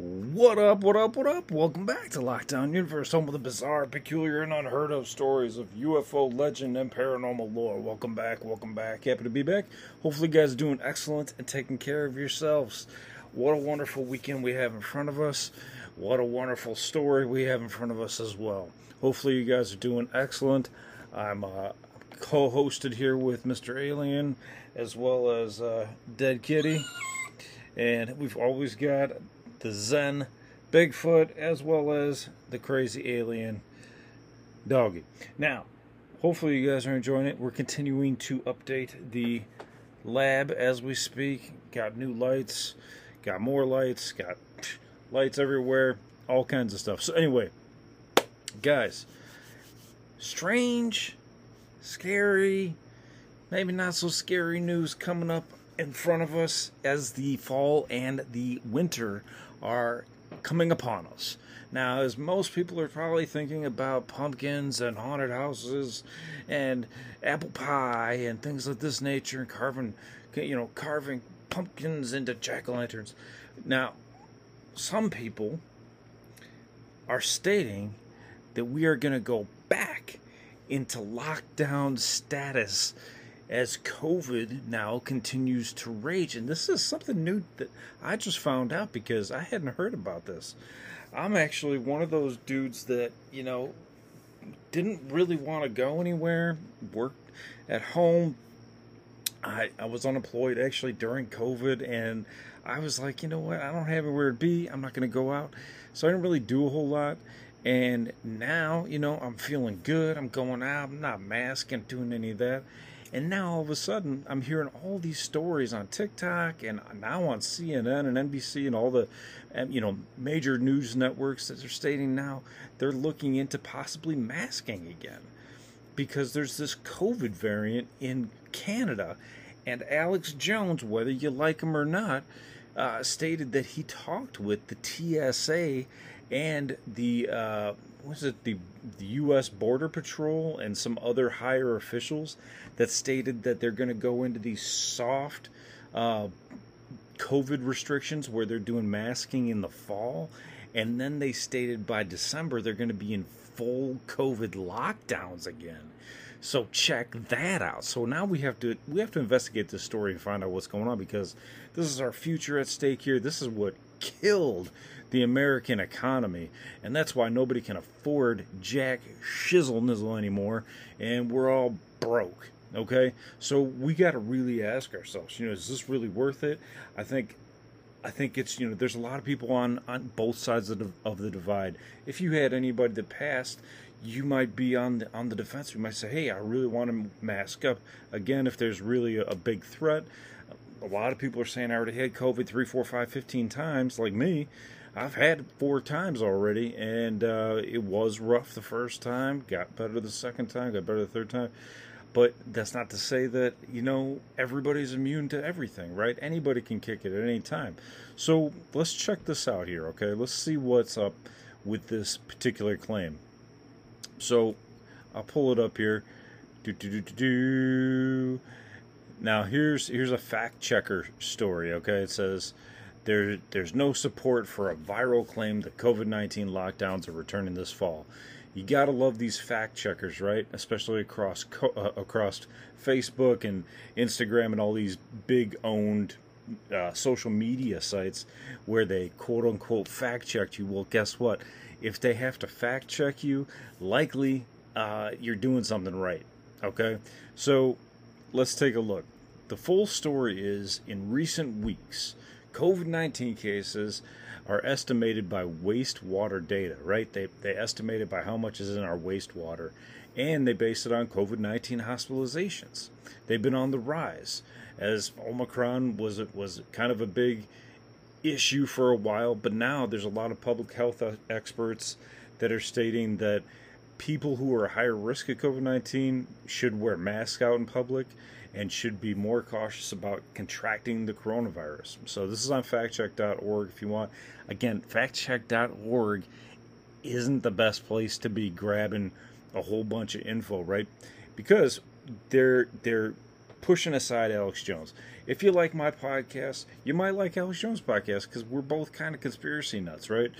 What up, what up, what up? Welcome back to Lockdown Universe, home of the bizarre, peculiar, and unheard of stories of UFO legend and paranormal lore. Welcome back, welcome back. Happy to be back. Hopefully, you guys are doing excellent and taking care of yourselves. What a wonderful weekend we have in front of us. What a wonderful story we have in front of us as well. Hopefully, you guys are doing excellent. I'm uh, co hosted here with Mr. Alien as well as uh, Dead Kitty. And we've always got the Zen Bigfoot as well as the crazy alien doggy. Now, hopefully you guys are enjoying it. We're continuing to update the lab as we speak. Got new lights, got more lights, got lights everywhere, all kinds of stuff. So anyway, guys, strange, scary, maybe not so scary news coming up in front of us as the fall and the winter are coming upon us. Now, as most people are probably thinking about pumpkins and haunted houses and apple pie and things of this nature and carving, you know, carving pumpkins into jack o' lanterns. Now, some people are stating that we are going to go back into lockdown status as COVID now continues to rage. And this is something new that I just found out because I hadn't heard about this. I'm actually one of those dudes that, you know, didn't really want to go anywhere, worked at home. I, I was unemployed actually during COVID, and I was like, you know what? I don't have anywhere to be. I'm not going to go out. So I didn't really do a whole lot. And now, you know, I'm feeling good. I'm going out. I'm not masking, doing any of that. And now all of a sudden, I'm hearing all these stories on TikTok and now on CNN and NBC and all the, you know, major news networks that are stating now they're looking into possibly masking again because there's this COVID variant in Canada. And Alex Jones, whether you like him or not, uh, stated that he talked with the TSA and the uh, was it the the U.S. Border Patrol and some other higher officials that stated that they're going to go into these soft uh, COVID restrictions where they're doing masking in the fall, and then they stated by December they're going to be in full COVID lockdowns again. So check that out. So now we have to we have to investigate this story and find out what's going on because this is our future at stake here. This is what killed the American economy, and that's why nobody can afford jack shizzle nizzle anymore, and we're all broke. Okay, so we got to really ask ourselves, you know, is this really worth it? I think I think it's you know there's a lot of people on on both sides of the, of the divide. If you had anybody that passed, you might be on the on the defense. You might say, "Hey, I really want to mask up." Again, if there's really a, a big threat, a lot of people are saying I already had COVID three, four, five, fifteen times, like me. I've had it four times already, and uh, it was rough the first time. Got better the second time. Got better the third time. But that's not to say that you know everybody's immune to everything, right? Anybody can kick it at any time. So let's check this out here, okay? Let's see what's up with this particular claim. So I'll pull it up here. Do do do. Now here's here's a fact checker story. Okay, it says there there's no support for a viral claim that COVID-19 lockdowns are returning this fall. You gotta love these fact checkers, right? Especially across uh, across Facebook and Instagram and all these big owned uh, social media sites where they quote unquote fact checked you. Well, guess what? If they have to fact check you, likely uh, you're doing something right. Okay, so let's take a look. The full story is in recent weeks, COVID 19 cases are estimated by wastewater data, right? They, they estimate it by how much is in our wastewater, and they base it on COVID 19 hospitalizations. They've been on the rise as Omicron was was kind of a big issue for a while, but now there's a lot of public health uh, experts that are stating that people who are higher risk of COVID 19 should wear masks out in public and should be more cautious about contracting the coronavirus. So, this is on factcheck.org if you want. Again, factcheck.org isn't the best place to be grabbing a whole bunch of info, right? Because they're they're pushing aside Alex Jones. If you like my podcast, you might like Alex Jones' podcast because we're both kind of conspiracy nuts, right?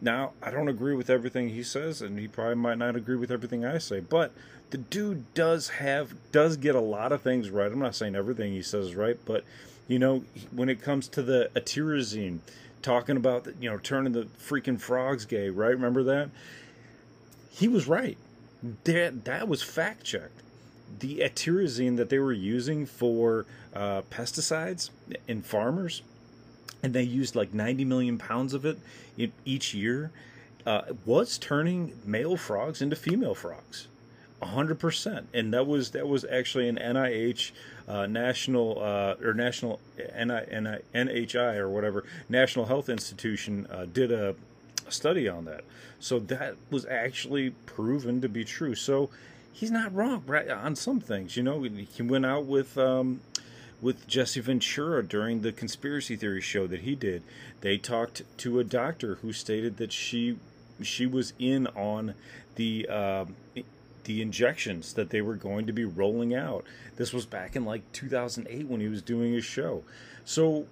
Now, I don't agree with everything he says, and he probably might not agree with everything I say, but the dude does have does get a lot of things right. I'm not saying everything he says is right, but you know, when it comes to the atrazine, talking about you know turning the freaking frogs gay, right? Remember that? He was right. That that was fact checked. The atrazine that they were using for uh, pesticides in farmers, and they used like 90 million pounds of it each year, uh, was turning male frogs into female frogs hundred percent, and that was that was actually an NIH uh, national uh, or national NHI or whatever National Health Institution uh, did a study on that. So that was actually proven to be true. So he's not wrong right on some things. You know, he went out with. Um, with Jesse Ventura during the conspiracy theory show that he did, they talked to a doctor who stated that she she was in on the uh, the injections that they were going to be rolling out. This was back in like 2008 when he was doing his show. So,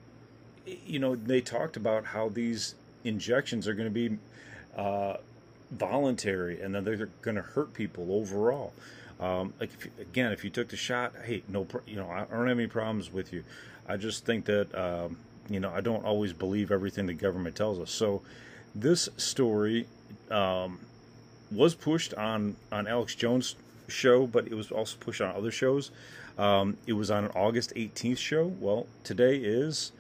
you know, they talked about how these injections are going to be uh, voluntary and that they're going to hurt people overall. Um, like if, again, if you took the shot, hey, no, you know, I don't have any problems with you. I just think that um, you know I don't always believe everything the government tells us. So this story um, was pushed on on Alex Jones' show, but it was also pushed on other shows. Um, it was on an August 18th show. Well, today is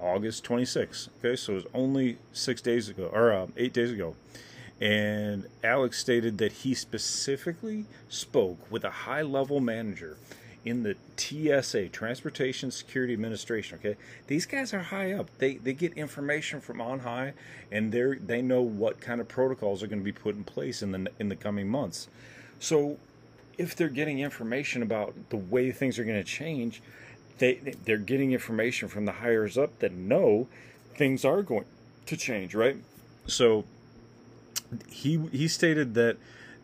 August 26th. Okay, so it was only six days ago, or uh, eight days ago. And Alex stated that he specifically spoke with a high level manager in the TSA, Transportation Security Administration. Okay, these guys are high up. They they get information from on high, and they they know what kind of protocols are going to be put in place in the in the coming months. So, if they're getting information about the way things are going to change, they they're getting information from the hires up that know things are going to change, right? So, he he stated that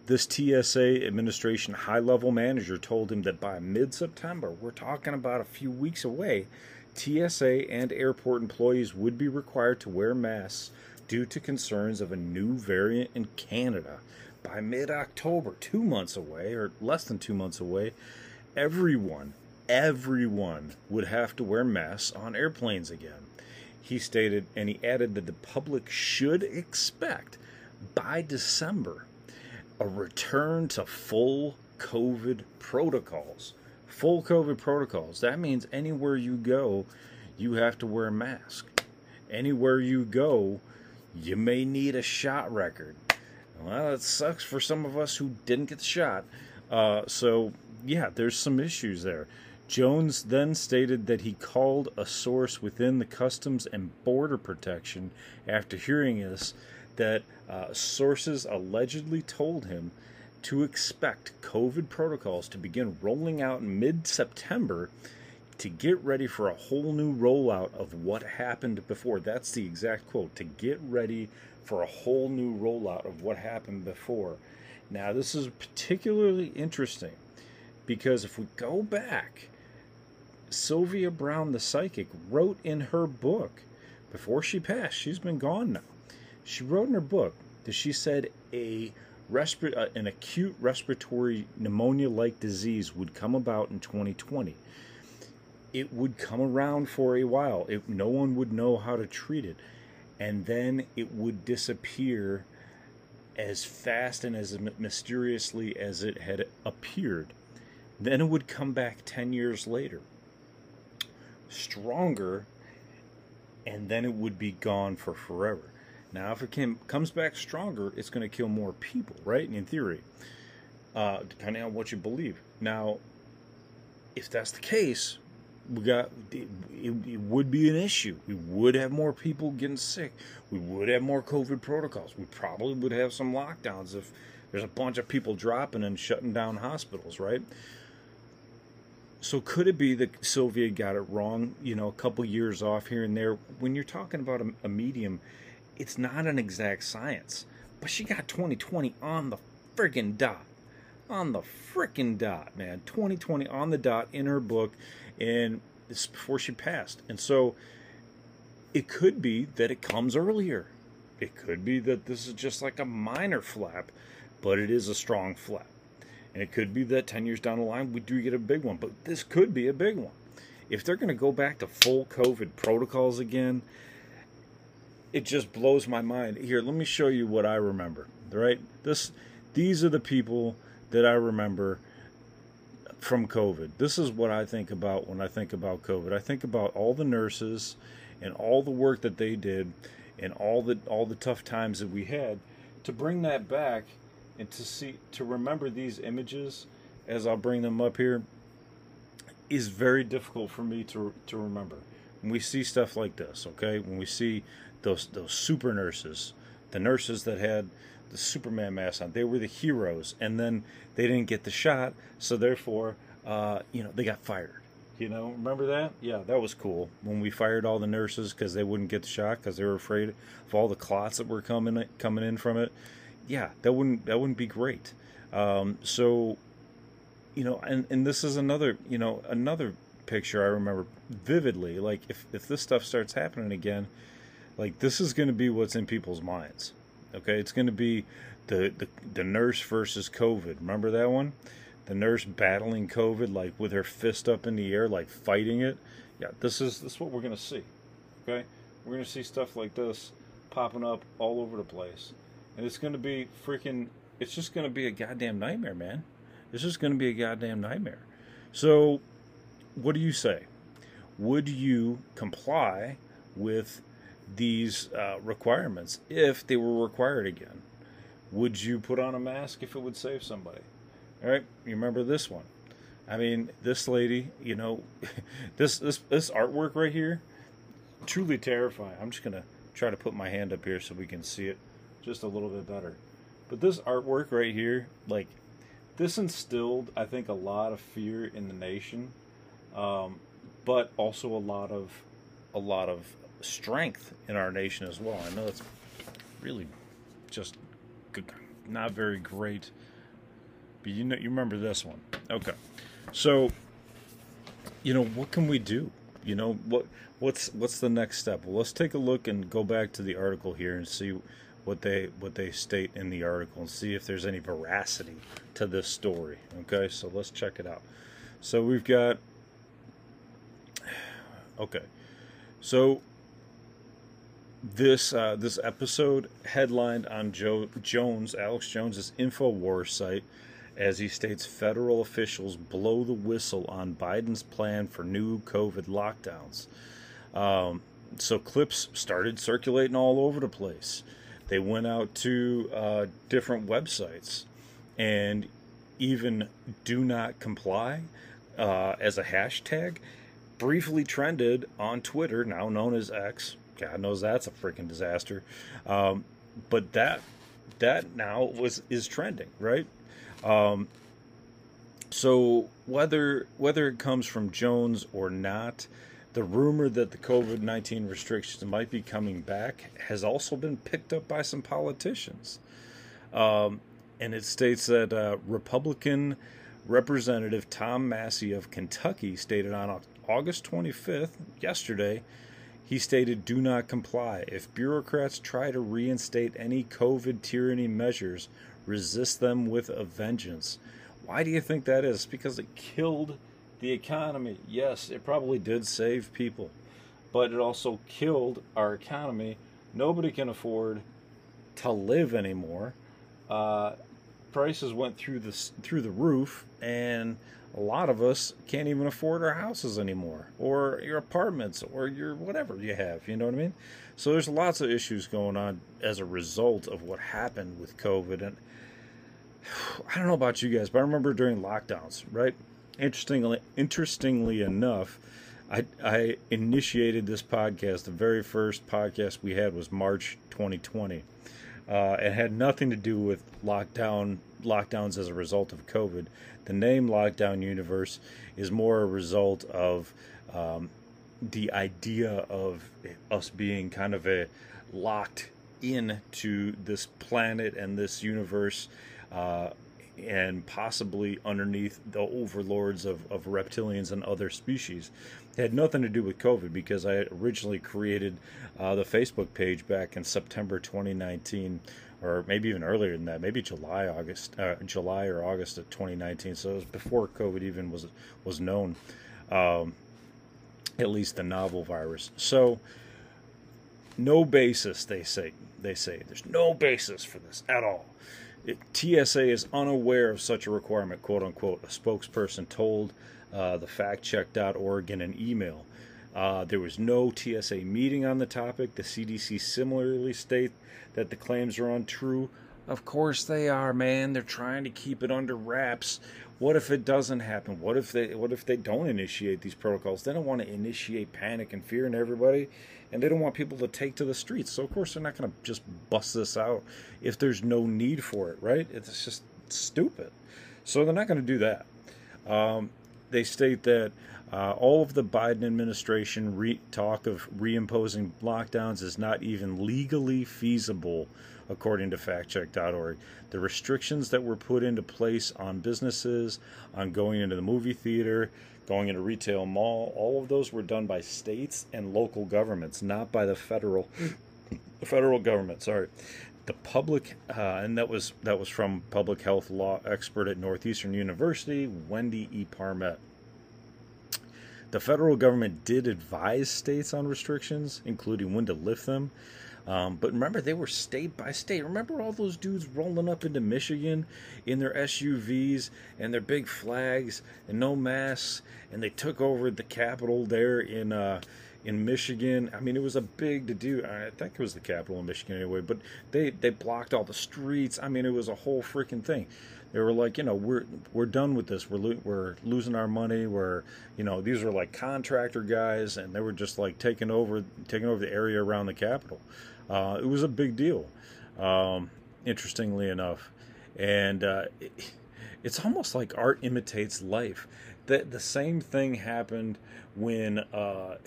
this TSA administration high level manager told him that by mid September, we're talking about a few weeks away, TSA and airport employees would be required to wear masks due to concerns of a new variant in Canada. By mid October, two months away, or less than two months away, everyone, everyone would have to wear masks on airplanes again. He stated, and he added that the public should expect by December a return to full COVID protocols. Full COVID protocols. That means anywhere you go, you have to wear a mask. Anywhere you go, you may need a shot record. Well, it sucks for some of us who didn't get the shot. Uh, so, yeah, there's some issues there. Jones then stated that he called a source within the Customs and Border Protection after hearing this that uh, sources allegedly told him to expect COVID protocols to begin rolling out in mid September to get ready for a whole new rollout of what happened before. That's the exact quote to get ready for a whole new rollout of what happened before. Now, this is particularly interesting because if we go back, Sylvia Browne the psychic, wrote in her book before she passed, she's been gone now she wrote in her book that she said a respir- uh, an acute respiratory pneumonia-like disease would come about in 2020. It would come around for a while. It, no one would know how to treat it, and then it would disappear as fast and as mysteriously as it had appeared. Then it would come back 10 years later, stronger, and then it would be gone for forever. Now, if it comes back stronger, it's going to kill more people, right? In theory, uh, depending on what you believe. Now, if that's the case, we got it, it, would be an issue. We would have more people getting sick. We would have more COVID protocols. We probably would have some lockdowns if there's a bunch of people dropping and shutting down hospitals, right? So could it be that Sylvia got it wrong? You know, a couple years off here and there. When you're talking about a, a medium it's not an exact science. But she got 2020 on the friggin' dot. on the freaking dot, man. 2020 on the dot in her book, and this before she passed. And so it could be that it comes earlier. It could be that this is just like a minor flap, but it is a strong flap. And it could be that 10 years down the line, we do get a big one, but this could be a big one. If they're going to go back to full COVID protocols again, it just blows my mind. Here, let me show you what I remember. Right? This these are the people that I remember from COVID. This is what I think about when I think about COVID. I think about all the nurses and all the work that they did and all the all the tough times that we had to bring that back and to see to remember these images as I'll bring them up here is very difficult for me to to remember. When we see stuff like this, okay? When we see those those super nurses, the nurses that had the Superman mask on, they were the heroes, and then they didn't get the shot, so therefore, uh, you know, they got fired. You know, remember that? Yeah, that was cool when we fired all the nurses because they wouldn't get the shot because they were afraid of all the clots that were coming coming in from it. Yeah, that wouldn't that wouldn't be great. Um, so, you know, and and this is another you know another picture I remember vividly. Like if if this stuff starts happening again, like this is going to be what's in people's minds. Okay, it's going to be the, the the nurse versus COVID. Remember that one? The nurse battling COVID, like with her fist up in the air, like fighting it. Yeah, this is this is what we're going to see. Okay, we're going to see stuff like this popping up all over the place, and it's going to be freaking. It's just going to be a goddamn nightmare, man. It's just going to be a goddamn nightmare. So, what do you say? Would you comply with these uh, requirements if they were required again? Would you put on a mask if it would save somebody? All right, you remember this one? I mean, this lady, you know, this this this artwork right here, truly terrifying. I'm just gonna try to put my hand up here so we can see it just a little bit better. But this artwork right here, like, this instilled, I think, a lot of fear in the nation, um, but also a lot of a lot of strength in our nation as well. I know it's really just good, not very great, but you know, you remember this one. Okay, so you know what can we do? You know what what's what's the next step? Well, let's take a look and go back to the article here and see what they what they state in the article and see if there's any veracity to this story. Okay, so let's check it out. So we've got okay. So this uh, this episode headlined on Joe Jones, Alex Jones's Infowars site, as he states federal officials blow the whistle on Biden's plan for new COVID lockdowns. Um, so clips started circulating all over the place. They went out to uh, different websites, and even "do not comply" uh, as a hashtag briefly trended on Twitter, now known as X God knows that's a freaking disaster. Um, but that that now was is trending, right? Um, so whether whether it comes from Jones or not, the rumor that the COVID nineteen restrictions might be coming back has also been picked up by some politicians, um, and it states that uh, Republican Representative Tom Massie of Kentucky stated on August twenty fifth, yesterday he stated, Do not comply. If bureaucrats try to reinstate any COVID tyranny measures, resist them with a vengeance. Why do you think that is? Because it killed the economy. Yes, it probably did save people, but it also killed our economy. Nobody can afford to live anymore. Uh, prices went through the through the roof, and a lot of us can't even afford our houses anymore or your apartments or your whatever you have you know what i mean? So there's lots of issues going on as a result of what happened with covid and i don't know about you guys but i remember during lockdowns right? Interestingly interestingly enough I, I initiated this podcast the very first podcast we had was march 2020 uh, it had nothing to do with lockdown lockdowns as a result of COVID. The name Lockdown Universe is more a result of um, the idea of us being kind of a locked into this planet and this universe uh, and possibly underneath the overlords of, of reptilians and other species. It had nothing to do with COVID because I originally created uh, the Facebook page back in September 2019, or maybe even earlier than that, maybe July, August, uh, July or August of 2019. So it was before COVID even was was known, um, at least the novel virus. So no basis, they say. They say there's no basis for this at all. It, TSA is unaware of such a requirement, quote unquote. A spokesperson told uh, the factcheck.org in an email. Uh, there was no TSA meeting on the topic. The CDC similarly state that the claims are untrue. Of course they are, man. They're trying to keep it under wraps. What if it doesn't happen? What if they what if they don't initiate these protocols? They don't want to initiate panic and fear in everybody, and they don't want people to take to the streets. So of course they're not going to just bust this out if there's no need for it, right? It's just stupid. So they're not going to do that. Um, they state that uh, all of the Biden administration re- talk of reimposing lockdowns is not even legally feasible, according to factcheck.org. The restrictions that were put into place on businesses, on going into the movie theater, going into retail mall, all of those were done by states and local governments, not by the federal federal government. Sorry. The public, uh, and that was that was from public health law expert at Northeastern University, Wendy E. Parmet. The federal government did advise states on restrictions, including when to lift them. Um, but remember, they were state by state. Remember all those dudes rolling up into Michigan in their SUVs and their big flags and no masks, and they took over the Capitol there in uh, in Michigan. I mean, it was a big to do. I think it was the capital in Michigan anyway. But they they blocked all the streets. I mean, it was a whole freaking thing they were like, you know, we're we're done with this. We're lo- we're losing our money. We're, you know, these are like contractor guys, and they were just like taking over taking over the area around the capital. Uh, it was a big deal, um, interestingly enough, and uh, it, it's almost like art imitates life. The the same thing happened when uh,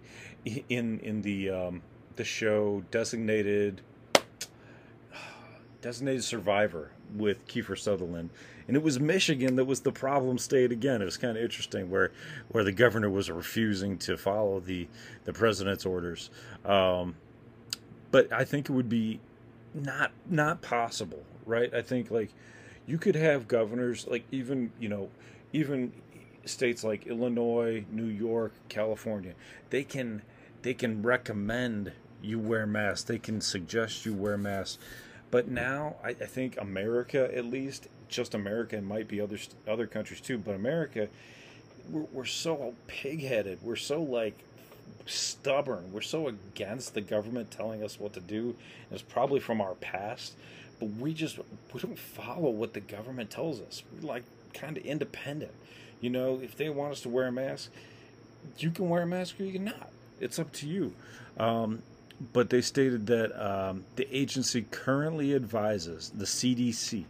in in the um, the show designated designated survivor with Kiefer Sutherland, and it was Michigan that was the problem state again. It was kind of interesting where where the governor was refusing to follow the the president's orders. Um, but I think it would be not not possible, right? I think like you could have governors like even you know even states like Illinois, New York, California. They can they can recommend you wear masks. They can suggest you wear masks but now I, I think America, at least, just America, and might be other other countries too. But America, we're, we're so pig-headed. We're so like stubborn. We're so against the government telling us what to do. It's probably from our past, but we just we don't follow what the government tells us. We're like kind of independent. You know, if they want us to wear a mask, you can wear a mask or you can not. It's up to you. Um, but they stated that um, the agency currently advises the CDC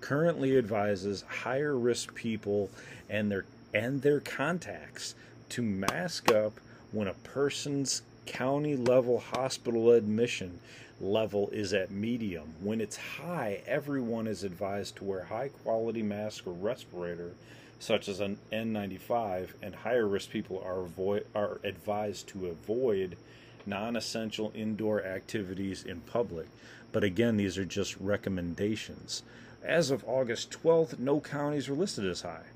currently advises higher risk people and their and their contacts to mask up when a person's county level hospital admission level is at medium. When it's high, everyone is advised to wear high quality mask or respirator such as an N95 and higher risk people are avoid are advised to avoid non essential indoor activities in public. But again, these are just recommendations. As of August 12th, no counties are listed as high.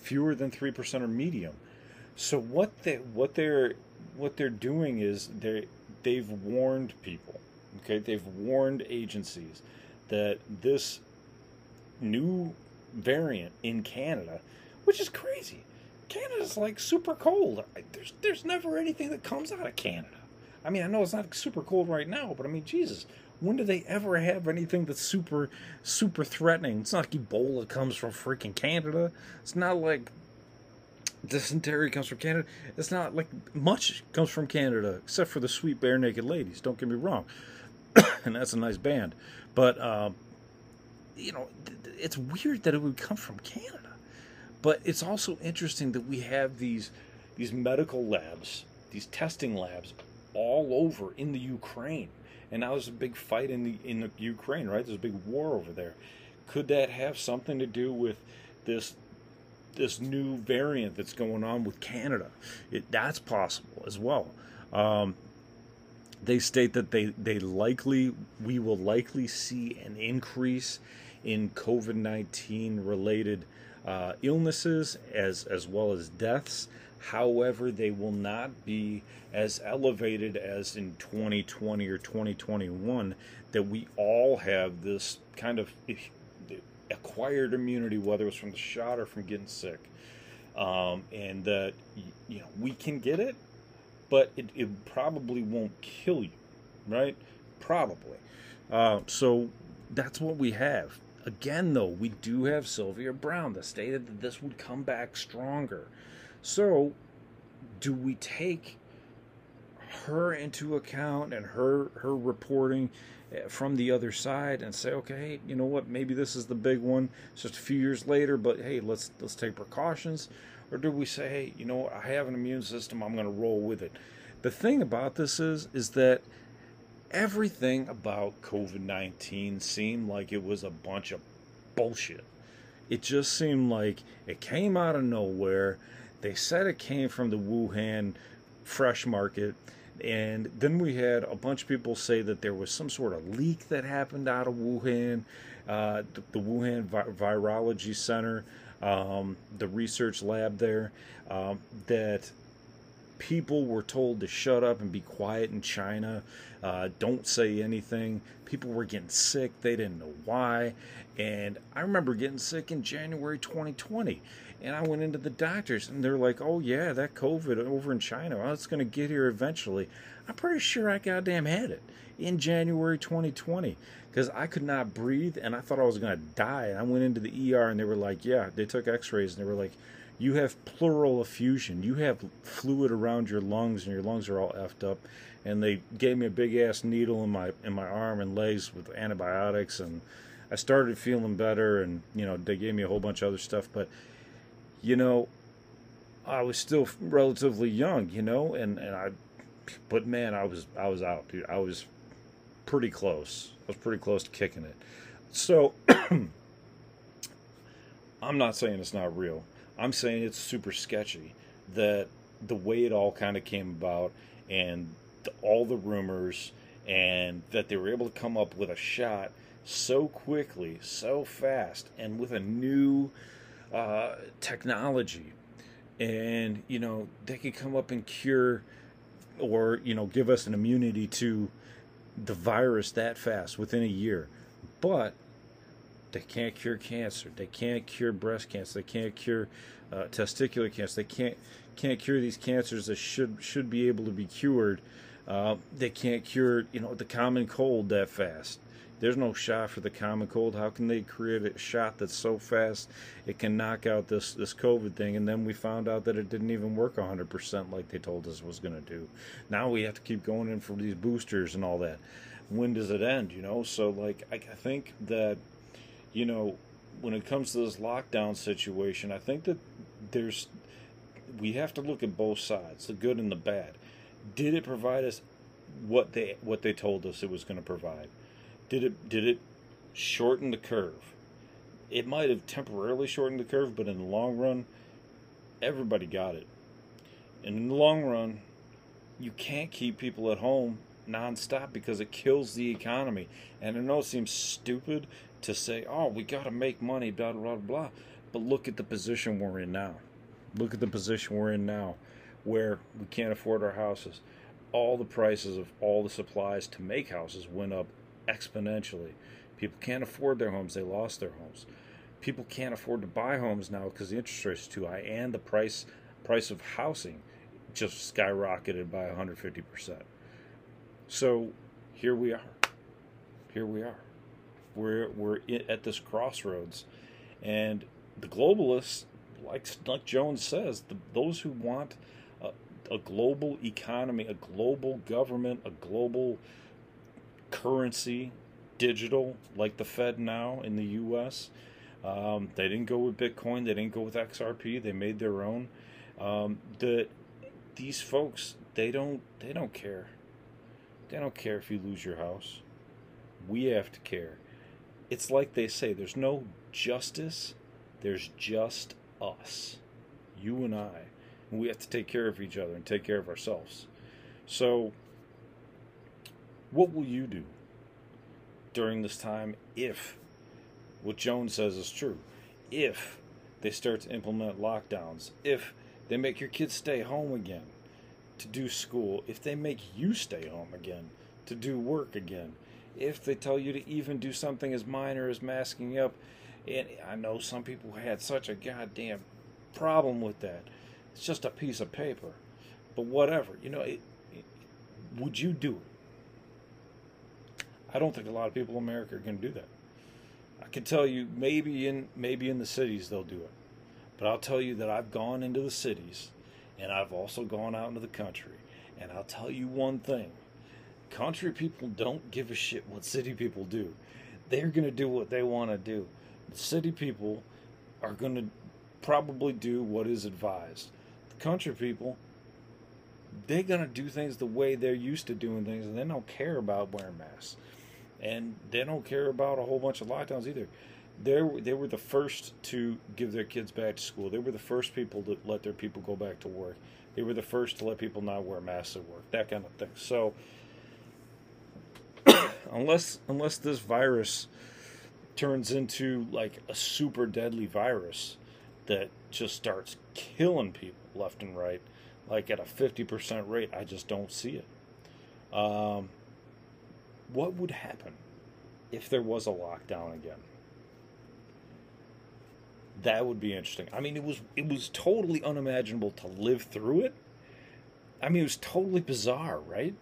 Fewer than 3% are medium. So what they what they're what they're doing is they they've warned people. Okay? They've warned agencies that this new variant in Canada, which is crazy. Canada's like super cold. There's there's never anything that comes out of Canada. I mean, I know it's not super cold right now, but I mean, Jesus, when do they ever have anything that's super, super threatening? It's not like Ebola comes from freaking Canada. It's not like dysentery comes from Canada. It's not like much comes from Canada, except for the sweet Barenaked Ladies. Don't get me wrong, and that's a nice band. But um, you know, it's weird that it would come from Canada. But it's also interesting that we have these these medical labs, these testing labs all over in the Ukraine. And now there's a big fight in the in the Ukraine, right? There's a big war over there. could that have something to do with this this new variant that's going on with Canada? It, that's possible as well. Um, they state that they, they likely we will likely see an increase in COVID nineteen related uh, illnesses as as well as deaths. However, they will not be as elevated as in 2020 or 2021 that we all have this kind of acquired immunity, whether it's from the shot or from getting sick. Um, and that, you know, we can get it, but it, it probably won't kill you, right? Probably. Uh, so that's what we have. Again, though, we do have Sylvia Browne that stated that this would come back stronger. So, do we take her into account and her her reporting eh, from the other side and say, okay, you know what, maybe this is the big one. It's just a few years later, but hey, let's let's take precautions, or do we say, hey, you know what, I have an immune system, I'm going to roll with it. The thing about this is, is that everything about COVID 19 seemed like it was a bunch of bullshit. It just seemed like it came out of nowhere. They said it came from the Wuhan fresh market. And then we had a bunch of people say that there was some sort of leak that happened out of Wuhan, uh, the, the, Wuhan Vi- Virology Center, um, the research lab there, um, that people were told to shut up and be quiet in China, uh, don't say anything. People were getting sick, they didn't know why. And I remember getting sick in January 2020. And I went into the doctors, and they're like, "Oh yeah, that COVID over in China, well, it's going to get here eventually." I'm pretty sure I goddamn had it in January 2020 because I could not breathe, and I thought I was going to die. And I went into the ER, and they were like, "Yeah," they took X-rays, and they were like, you have pleural effusion. You have fluid around your lungs, and your lungs are all effed up. And they gave me a big ass needle in my in my arm and legs with antibiotics, and I started feeling better. And you know, they gave me a whole bunch of other stuff. But you know, I was still relatively young, you know, and and I, but man, I was I was out, dude. I was pretty close. I was pretty close to kicking it. So. I'm not saying it's not real. I'm saying it's super sketchy that the way it all kind of came about and the, all the rumors and that they were able to come up with a shot so quickly, so fast, and with a new uh, technology. And, you know, they could come up and cure or, you know, give us an immunity to the virus that fast within a year. But they can't cure cancer. They can't cure breast cancer. They can't cure uh, testicular cancer. They can't can't cure these cancers that should should be able to be cured. Uh, they can't cure you know the common cold that fast. There's no shot for the common cold. How can they create a shot that's so fast it can knock out this this COVID thing? And then we found out that it didn't even work 100% like they told us it was going to do. Now we have to keep going in for these boosters and all that. When does it end? You know, so like I, I think that you know, when it comes to this lockdown situation, I think that there's we have to look at both sides, the good and the bad. Did it provide us what they what they told us it was going to provide? Did it did it shorten the curve? It might have temporarily shortened the curve, but in the long run, everybody got it. And in the long run, you can't keep people at home nonstop because it kills the economy. And I know it seems stupid to say, oh, we got to make money, blah, blah, blah. But look at the position we're in now. Look at the position we're in now where we can't afford our houses. All the prices of all the supplies to make houses went up exponentially. People can't afford their homes, they lost their homes. People can't afford to buy homes now because the interest rates too high and the price price of housing just skyrocketed by 150%. So here we are. Here we are. We're we're at this crossroads, and the globalists, like like Jones says, the, those who want a, a global economy, a global government, a global currency, digital, like the FedNow in the U.S. Um, they didn't go with Bitcoin. They didn't go with XRP. They made their own. Um, the these folks, they don't they don't care. They don't care if you lose your house. We have to care. it's like they say there's no justice, there's just us. You and I. And we have to take care of each other and take care of ourselves. So, what will you do during this time if what Jones says is true? If they start to implement lockdowns, if they make your kids stay home again to do school, if they make you stay home again to do work again, if they tell you to even do something as minor as masking up. And I know some people had such a goddamn problem with that. It's just a piece of paper. But whatever, you know, it, it, would you do it? I don't think a lot of people in America are going to do that. I can tell you, maybe in maybe in the cities they'll do it, but I'll tell you that I've gone into the cities, and I've also gone out into the country, and I'll tell you one thing: country people don't give a shit what city people do. They're going to do what they want to do. The city people are going to probably do what is advised. The country people, they're going to do things the way they're used to doing things, and they don't care about wearing masks. And they don't care about a whole bunch of lockdowns either. They they were the first to give their kids back to school. They were the first people to let their people go back to work. They were the first to let people not wear masks at work. That kind of thing. So unless unless this virus turns into like a super deadly virus that just starts killing people left and right, like at a 50% rate, I just don't see it. Um, what would happen if there was a lockdown again? That would be interesting. I mean, it was it was totally unimaginable to live through it. I mean, it was totally bizarre, right?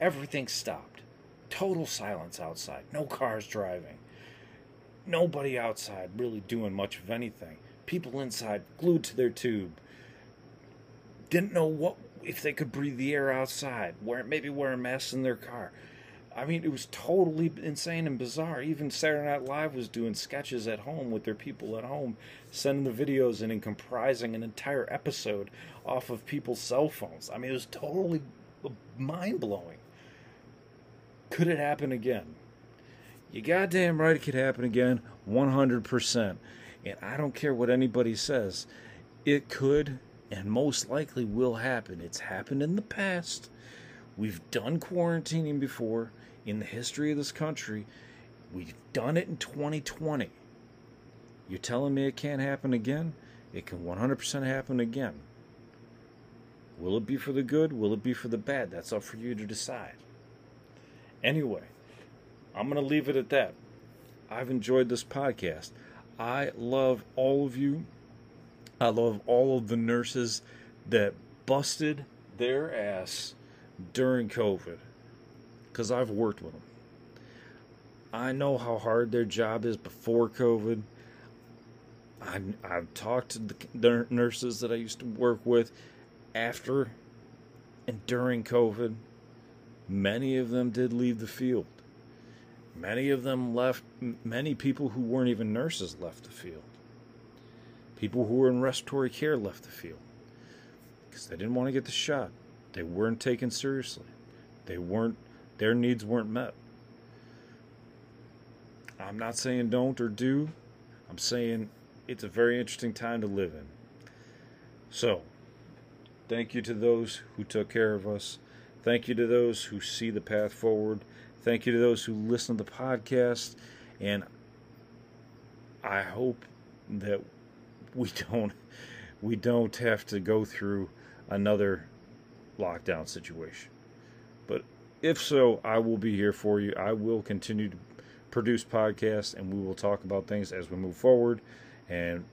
Everything stopped. Total silence outside. No cars driving. Nobody outside really doing much of anything. People inside glued to their tube. Didn't know what if they could breathe the air outside. Wear maybe wearing masks in their car. I mean, it was totally insane and bizarre. Even Saturday Night Live was doing sketches at home with their people at home, sending the videos in and comprising an entire episode off of people's cell phones. I mean, it was totally mind blowing. Could it happen again? You goddamn right it could happen again, 100%. And I don't care what anybody says. It could and most likely will happen. It's happened in the past. We've done quarantining before in the history of this country. We've done it in 2020. You're telling me it can't happen again? It can 100% happen again. Will it be for the good? Will it be for the bad? That's up for you to decide. Anyway, I'm going to leave it at that. I've enjoyed this podcast. I love all of you. I love all of the nurses that busted their ass during COVID because I've worked with them. I know how hard their job is before COVID. I, I've talked to the nurses that I used to work with after and during COVID. Many of them did leave the field. Many of them left, many people who weren't even nurses left the field. People who were in respiratory care left the field because they didn't want to get the shot. They weren't taken seriously. They weren't, their needs weren't met. I'm not saying don't or do. I'm saying it's a very interesting time to live in. So, thank you to those who took care of us. Thank you to those who see the path forward. Thank you to those who listen to the podcast. And I hope that we don't we don't have to go through another lockdown situation. If so, I will be here for you. I will continue to produce podcasts and we will talk about things as we move forward and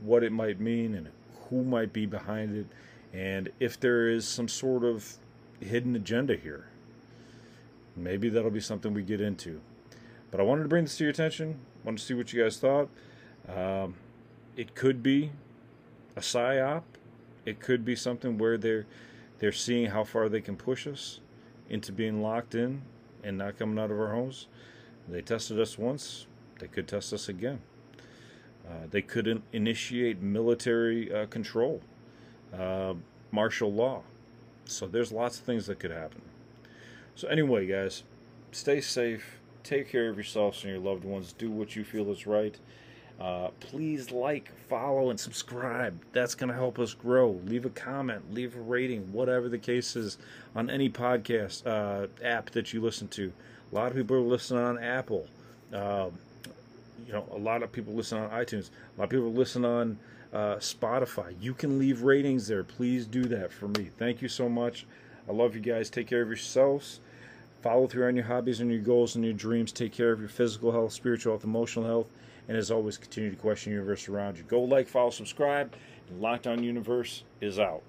what it might mean and who might be behind it and if there is some sort of hidden agenda here. Maybe that'll be something we get into. But I wanted to bring this to your attention. Wanted to see what you guys thought. Um, it could be a psyop. It could be something where they're they're seeing how far they can push us into being locked in and not coming out of our homes. They tested us once. They could test us again. Uh, they could in- initiate military uh, control, uh, martial law. So there's lots of things that could happen. So anyway, guys, stay safe. Take care of yourselves and your loved ones. Do what you feel is right. Uh, please like, follow, and subscribe. That's going to help us grow. Leave a comment, leave a rating, whatever the case is, on any podcast uh, app that you listen to. A lot of people are listening on Apple. Uh, you know, a lot of people listen on iTunes. A lot of people listen on uh, Spotify. You can leave ratings there. Please do that for me. Thank you so much. I love you guys. Take care of yourselves. Follow through on your hobbies and your goals and your dreams. Take care of your physical health, spiritual health, emotional health and as always, continue to question the universe around you. Go like, follow, subscribe. And Lockdown Universe is out.